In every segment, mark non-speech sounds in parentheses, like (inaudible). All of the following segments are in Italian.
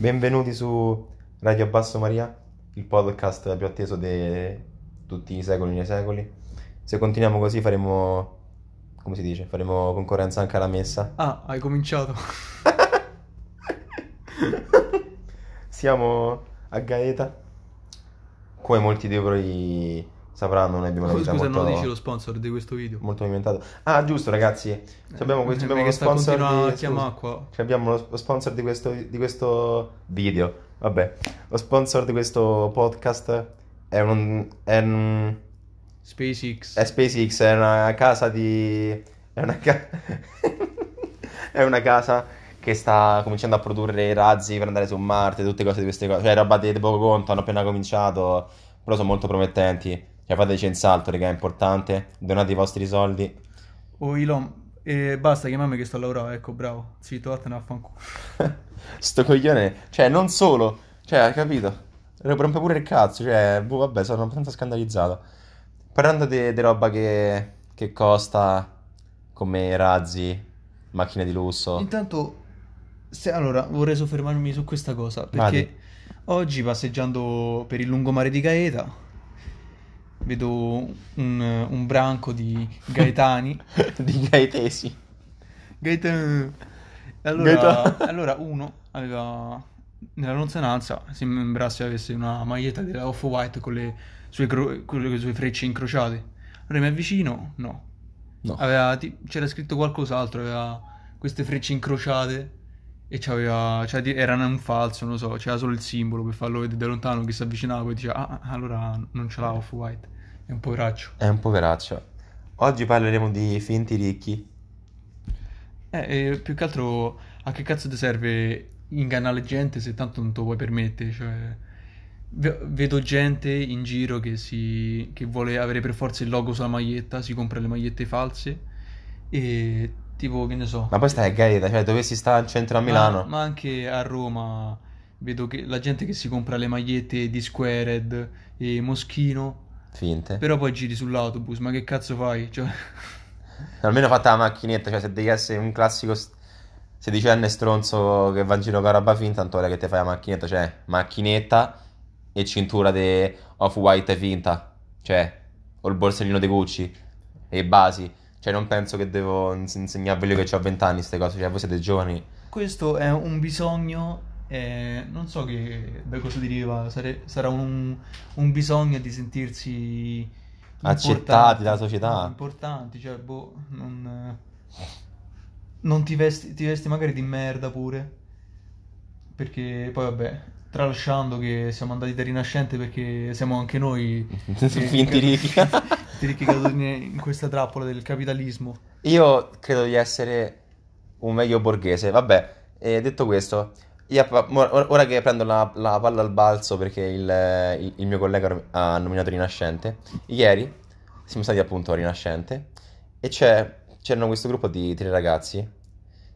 Benvenuti su Radio Basso Maria, il podcast più atteso di tutti i secoli nei secoli. Se continuiamo così faremo, come si dice, faremo concorrenza anche alla messa. Ah, hai cominciato. (laughs) Siamo a Gaeta. Come molti di voi sapranno, noi abbiamo una vita Scusa, molto, non dici lo sponsor di questo video. molto movimentata. Ah, giusto ragazzi, Se abbiamo, questo, Eh, abbiamo lo sponsor di... scusa. qua. Abbiamo lo sponsor di questo, di questo video. Vabbè, lo sponsor di questo podcast è un, è un- SpaceX. è SpaceX, è una casa di... È una, ca- (laughs) è una casa che sta cominciando a produrre razzi per andare su Marte, tutte cose di queste cose. Cioè, roba di poco conto, hanno appena cominciato, però sono molto promettenti. Cioè, fateci in salto, raga, è importante. Donate i vostri soldi. Oh, Elon, eh, basta chiamarmi che sto a lavorare, ecco, bravo. Zitto, vattene a fanculo. (laughs) Sto coglione, cioè, non solo, cioè, hai capito? Rompe pure il cazzo, cioè, boh, vabbè, sono abbastanza scandalizzato. Parlando di di roba che, che costa, come razzi, macchine di lusso. Intanto, se- allora, vorrei soffermarmi su questa cosa, perché Vadi. oggi passeggiando per il lungomare di Gaeta, vedo un, un branco di gaetani. (laughs) Di gaetesi. Gaetano. Allora, Gaetano. allora uno aveva nella lontananza sembrasse avesse una maglietta della Off-White con le sue, cro- con le sue frecce incrociate. Allora mi avvicino, no. No. Aveva ti- c'era scritto qualcos'altro, aveva queste frecce incrociate e c'aveva, di- era un falso, non lo so, c'era solo il simbolo per farlo vedere da lontano che si avvicinava poi diceva ah, ah, allora non ce l'ha Off-White. È un poveraccio. È un poveraccio. Oggi parleremo di finti ricchi. Eh, e più che altro a che cazzo ti serve ingannare gente se tanto non te lo puoi permettere? Cioè, ve- vedo gente in giro che, si, che vuole avere per forza il logo sulla maglietta, si compra le magliette false e tipo, che ne so, Ma poi stai a Gaeta, cioè, dovessi stare in centro a ma, Milano. ma anche a Roma vedo che la gente che si compra le magliette di Squared e Moschino, Finte. però poi giri sull'autobus, ma che cazzo fai? Cioè, (laughs) Almeno fatta la macchinetta, cioè se devi essere un classico sedicenne stronzo che va in giro con roba finta, tanto ora che ti fai la macchinetta, cioè macchinetta e cintura di off-white finta, cioè, o il borsellino di Gucci e basi, cioè non penso che devo ins- insegnarvi io che ho 20 anni queste cose, cioè voi siete giovani. Questo è un bisogno, eh, non so che, da cosa deriva, sare- sarà un, un bisogno di sentirsi Accettati dalla società. Importanti, cioè, boh, non, non ti vesti, ti vesti magari di merda pure, perché poi vabbè, tralasciando che siamo andati da Rinascente perché siamo anche noi (laughs) che- Finti ricchi. (laughs) ricchi caduti in questa trappola del capitalismo. Io credo di essere un meglio borghese. Vabbè, e detto questo, io ora che prendo la, la palla al balzo perché il, il- il mio collega ha nominato Rinascente, ieri siamo stati appunto a Rinascente e c'erano questo gruppo di tre ragazzi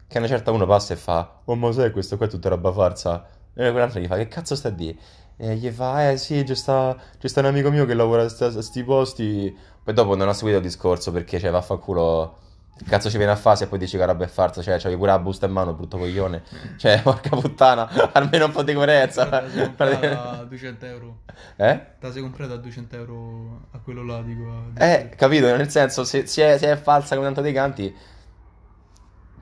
che una certa uno passa e fa Oh ma sai questo qua è tutta roba farsa e quell'altro gli fa che cazzo sta dire? E gli fa eh sì c'è sta, c'è sta un amico mio che lavora a sta- sti posti poi dopo non ho seguito il discorso perché cioè vaffanculo che cazzo ci viene a fare se poi dici che roba è farsa cioè c'avevi pure la busta in mano brutto coglione cioè (laughs) porca puttana (laughs) almeno un po' di coerenza Te la sei comprata a (laughs) 200 euro. eh? Te la sei comprata a 200 euro a quello là, dico. a- Eh, capito? Nel senso, se, se è, se è falsa come tanto dei canti,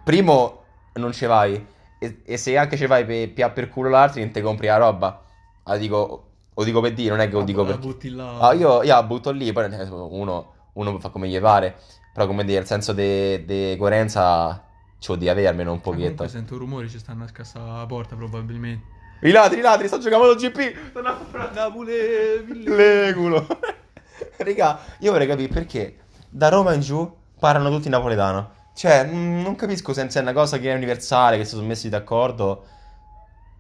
primo non ci vai. E, e se anche ci vai per, per, per culo l'altro, non ti compri la roba. La dico, lo dico per dire, non è che lo dico la per. butti là. Ah, io, io la butto lì, poi uno, uno fa come gli pare. Però, come dire, il senso di coerenza c'ho di avermelo un Ah, pochetto. comunque sento rumori, ci stanno a scassare la porta probabilmente. I ladri, i ladri, sto giocando al GP. Napoli, Le culo. Raga, io vorrei capire perché da Roma in giù parlano tutti napoletano. Cioè, mm, non capisco se è una cosa che è universale, che si sono messi d'accordo.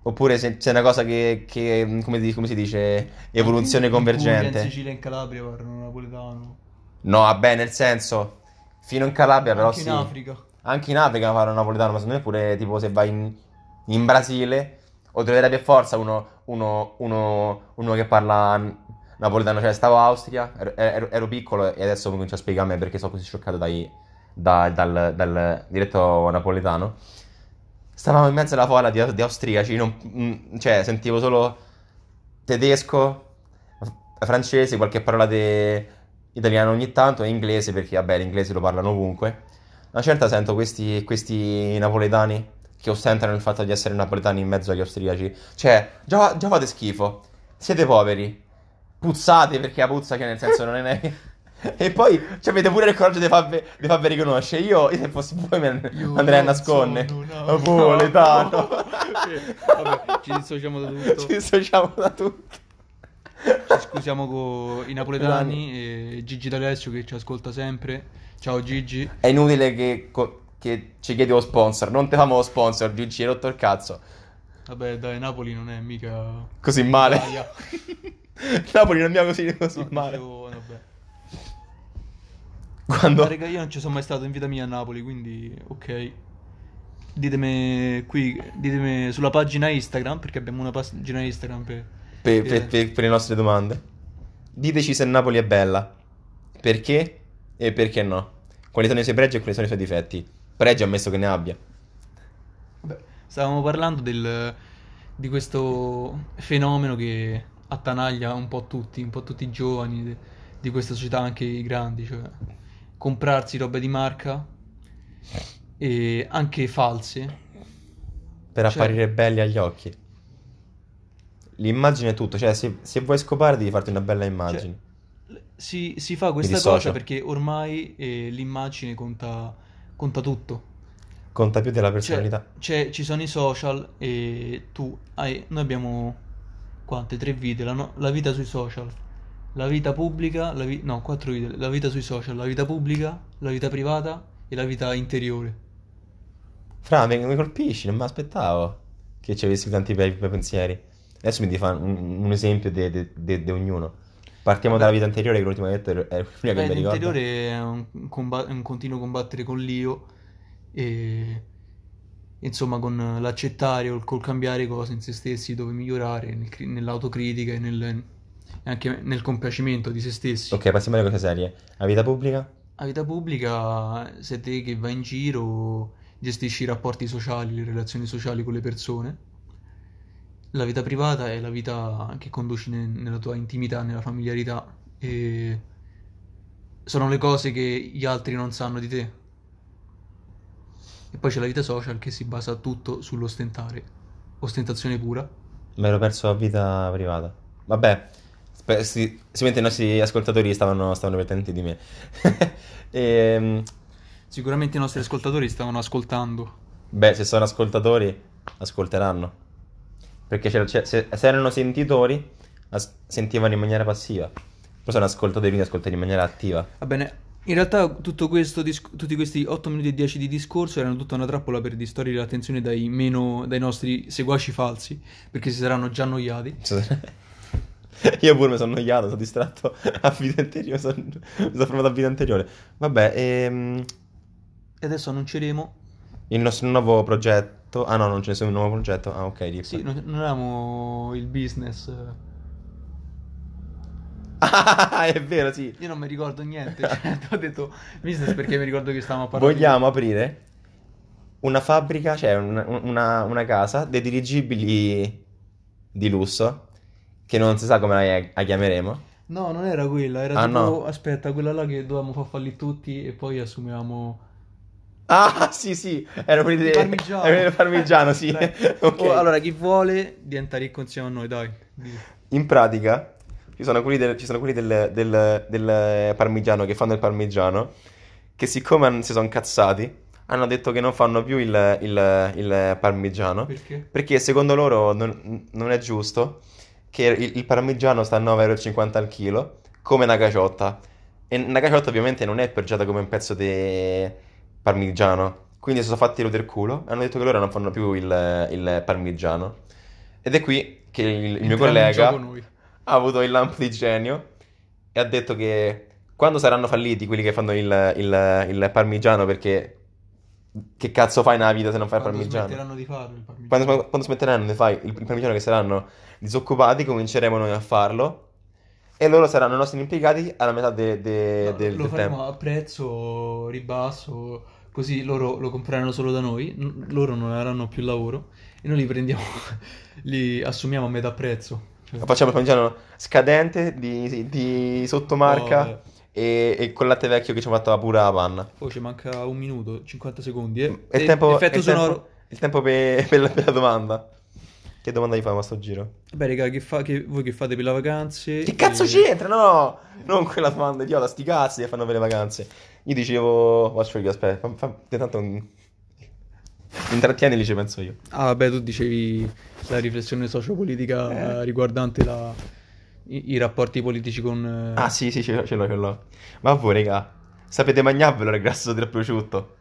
Oppure se, è una cosa che, che, mm, come, come si dice, evoluzione Puglia, In convergente. Sicilia e in Calabria parlano napoletano. No, vabbè, nel senso, fino in Calabria però Anche sì. in Africa. Anche in Africa parlano napoletano, ma secondo me pure tipo se vai in, in Brasile, o troverai per forza uno, uno, uno, uno che parla napoletano. Cioè, stavo a Austria, ero, ero- ero piccolo e adesso mi comincio a spiegare a me perché sono così scioccato dai, da- dal, dal diretto napoletano. stavamo in mezzo alla folla di, di austriaci, non- mm, cioè sentivo solo tedesco, francese, qualche parola di italiano ogni tanto e inglese perché vabbè l'inglese lo parlano ovunque. Una certa sento questi, questi napoletani che ostentano il fatto di essere napoletani in mezzo agli austriaci. Cioè, già, già fate schifo, siete poveri, puzzate perché la puzza che nel senso non è... (laughs) E poi cioè, avete pure il coraggio di farvi, di farvi riconoscere. Io, io se fossi voi me ne Io andrei a nascondere. Napoletano. Eh, (laughs) Vabbè, ci dissociamo da tutto. (laughs) Ci dissociamo da tutto. Ci scusiamo con i napoletani e Gigi D'Alessio che ci ascolta sempre. Ciao Gigi. È inutile che, che ci chiedi lo sponsor. Non te famo lo sponsor, Gigi, hai rotto il cazzo. Vabbè, dai, Napoli non è mica Così male. (laughs) Napoli non abbiamo così, così No, male. dicevo, vabbè. Quando... Ma raga, io non ci sono mai stato in vita mia a Napoli, quindi ok. Ditemi qui, ditemi sulla pagina Instagram, perché abbiamo una pagina Instagram per... per, per- per- per- le nostre domande. Diteci se Napoli è bella. Perché e perché no. Quali sono i suoi pregi e quali sono i suoi difetti. Pregi ammesso che ne abbia. Vabbè, stavamo parlando del, di questo fenomeno che attanaglia un po' tutti, un po' tutti i giovani de- di questa società, anche i grandi, cioè comprarsi robe di marca e anche false. Per Cioè- apparire belli agli occhi. L'immagine è tutto. Cioè, se, se vuoi scopare devi farti una bella immagine. Cioè, si, si fa questa cosa perché ormai eh, l'immagine conta, conta tutto. Conta più della Cioè, personalità. c'è- ci sono i social e tu hai, noi abbiamo quante? Tre vite, la, no- la vita sui social, la vita pubblica, la vi- no, quattro vite, la vita sui social, la vita pubblica, la vita privata e la vita interiore. Fra, mi, mi colpisci, non mi aspettavo che ci avessi tanti bei pensieri. Adesso mi devi fare un, un esempio di ognuno. Partiamo dalla vita anteriore, che l'ultima detto è quella che mi ricordo. l'interiore è un, comba- è un continuo combattere con l'io e insomma con l'accettare o col cambiare cose in se stessi dove migliorare, nel cri- nell'autocritica e nel, anche nel compiacimento di se stessi. Ok, passiamo alle cose serie. La vita pubblica? La vita pubblica sei te che vai in giro, gestisci i rapporti sociali, le relazioni sociali con le persone. La vita privata è la vita che conduci ne- nella tua intimità, nella familiarità e sono le cose che gli altri non sanno di te. E poi c'è la vita social che si basa tutto sull'ostentare, ostentazione pura. Mi ero perso la vita privata. Vabbè, spe- si- sicuramente i nostri ascoltatori stavano, stavano più attenti di me. (laughs) Ehm, Sicuramente i nostri ascoltatori stavano ascoltando. beh, se sono ascoltatori, ascolteranno. Perché se, se erano sentitori, sentivano in maniera passiva. Però sono ascoltatori, quindi ascoltano in maniera attiva. Va bene, in realtà tutto questo tutti questi 8 minuti e 10 di discorso erano tutta una trappola per distogliere l'attenzione dai, meno, dai nostri seguaci falsi, perché si saranno già annoiati. (laughs) Io pure mi sono annoiato, sono distratto a vita anteriore, sono- mi sono fermato a vita anteriore. Vabbè, ehm, E adesso annunceremo... il nostro nuovo progetto... Ah no, non c'è nessun nuovo progetto. Ah ok, rip. Sì, non, non avevamo il business. (laughs) Ah, è vero, sì. Io non mi ricordo niente, cioè, ti (laughs) ho detto business perché mi ricordo che stavamo parlando... Vogliamo aprire una fabbrica, cioè una, una- una casa dei dirigibili di lusso, che non si sa come la, la chiameremo. No, non era quella, era Ah, tipo... no. Aspetta, quella là che dovevamo far fallire tutti e poi assumevamo... Ah, sì, sì, erano quelli Il del parmigiano. (laughs) del parmigiano, sì. Dai. (laughs) Ok. Oh, allora, chi vuole diventa ricco insieme a noi, dai. In pratica, ci sono quelli del, ci sono quelli del, del- del parmigiano che fanno il parmigiano, che siccome si sono incazzati, hanno detto che non fanno più il, il- il parmigiano, Perché? perché secondo loro non, non è giusto che il, il parmigiano sta a 9,50 euro al chilo, come una caciotta. E una caciotta ovviamente non è peggiata come un pezzo di parmigiano, quindi si sono fatti rodere il culo e hanno detto che loro non fanno più il, il parmigiano. Ed è qui che il, il mio collega (laughs) ha avuto il lampo di genio e ha detto che quando saranno falliti quelli che fanno il, il- il parmigiano, perché che cazzo fai nella vita se non fai il Quando parmigiano? smetteranno di farlo il parmigiano. Quando, quando smetteranno di fare il, il parmigiano che saranno disoccupati, cominceremo noi a farlo e loro saranno i nostri impiegati alla metà de- de- No, del, lo del faremo tempo. a prezzo ribasso così loro lo compreranno solo da noi, n- loro non avranno più lavoro e noi li prendiamo, (laughs) li assumiamo a metà prezzo. Lo facciamo il parmigiano scadente di, di sottomarca oh, e, e col latte vecchio che ci ha fatto pure la panna. oh, ci manca un minuto, 50 secondi. eh. Il E- tempo, effetto sonoro. tempo, il tempo per, (laughs) per la, per la domanda. Che domanda gli fai a sto giro? Beh, raga, che fa- che- voi che fate per le vacanze? Che cazzo e- c'entra? No, non quella domanda idiota, sti cazzi che fanno per le vacanze. Io dicevo, faccio io, aspetta, fa, fa, tanto un... intrattieni lì ci penso io. Ah, vabbè, tu dicevi la riflessione sociopolitica Eh. riguardante la- i, i rapporti politici con... eh, Ah sì, sì, ce l'ho, ce l'ho, ce l'ho. Ma voi, raga, sapete mangiarvelo il grasso del prosciutto?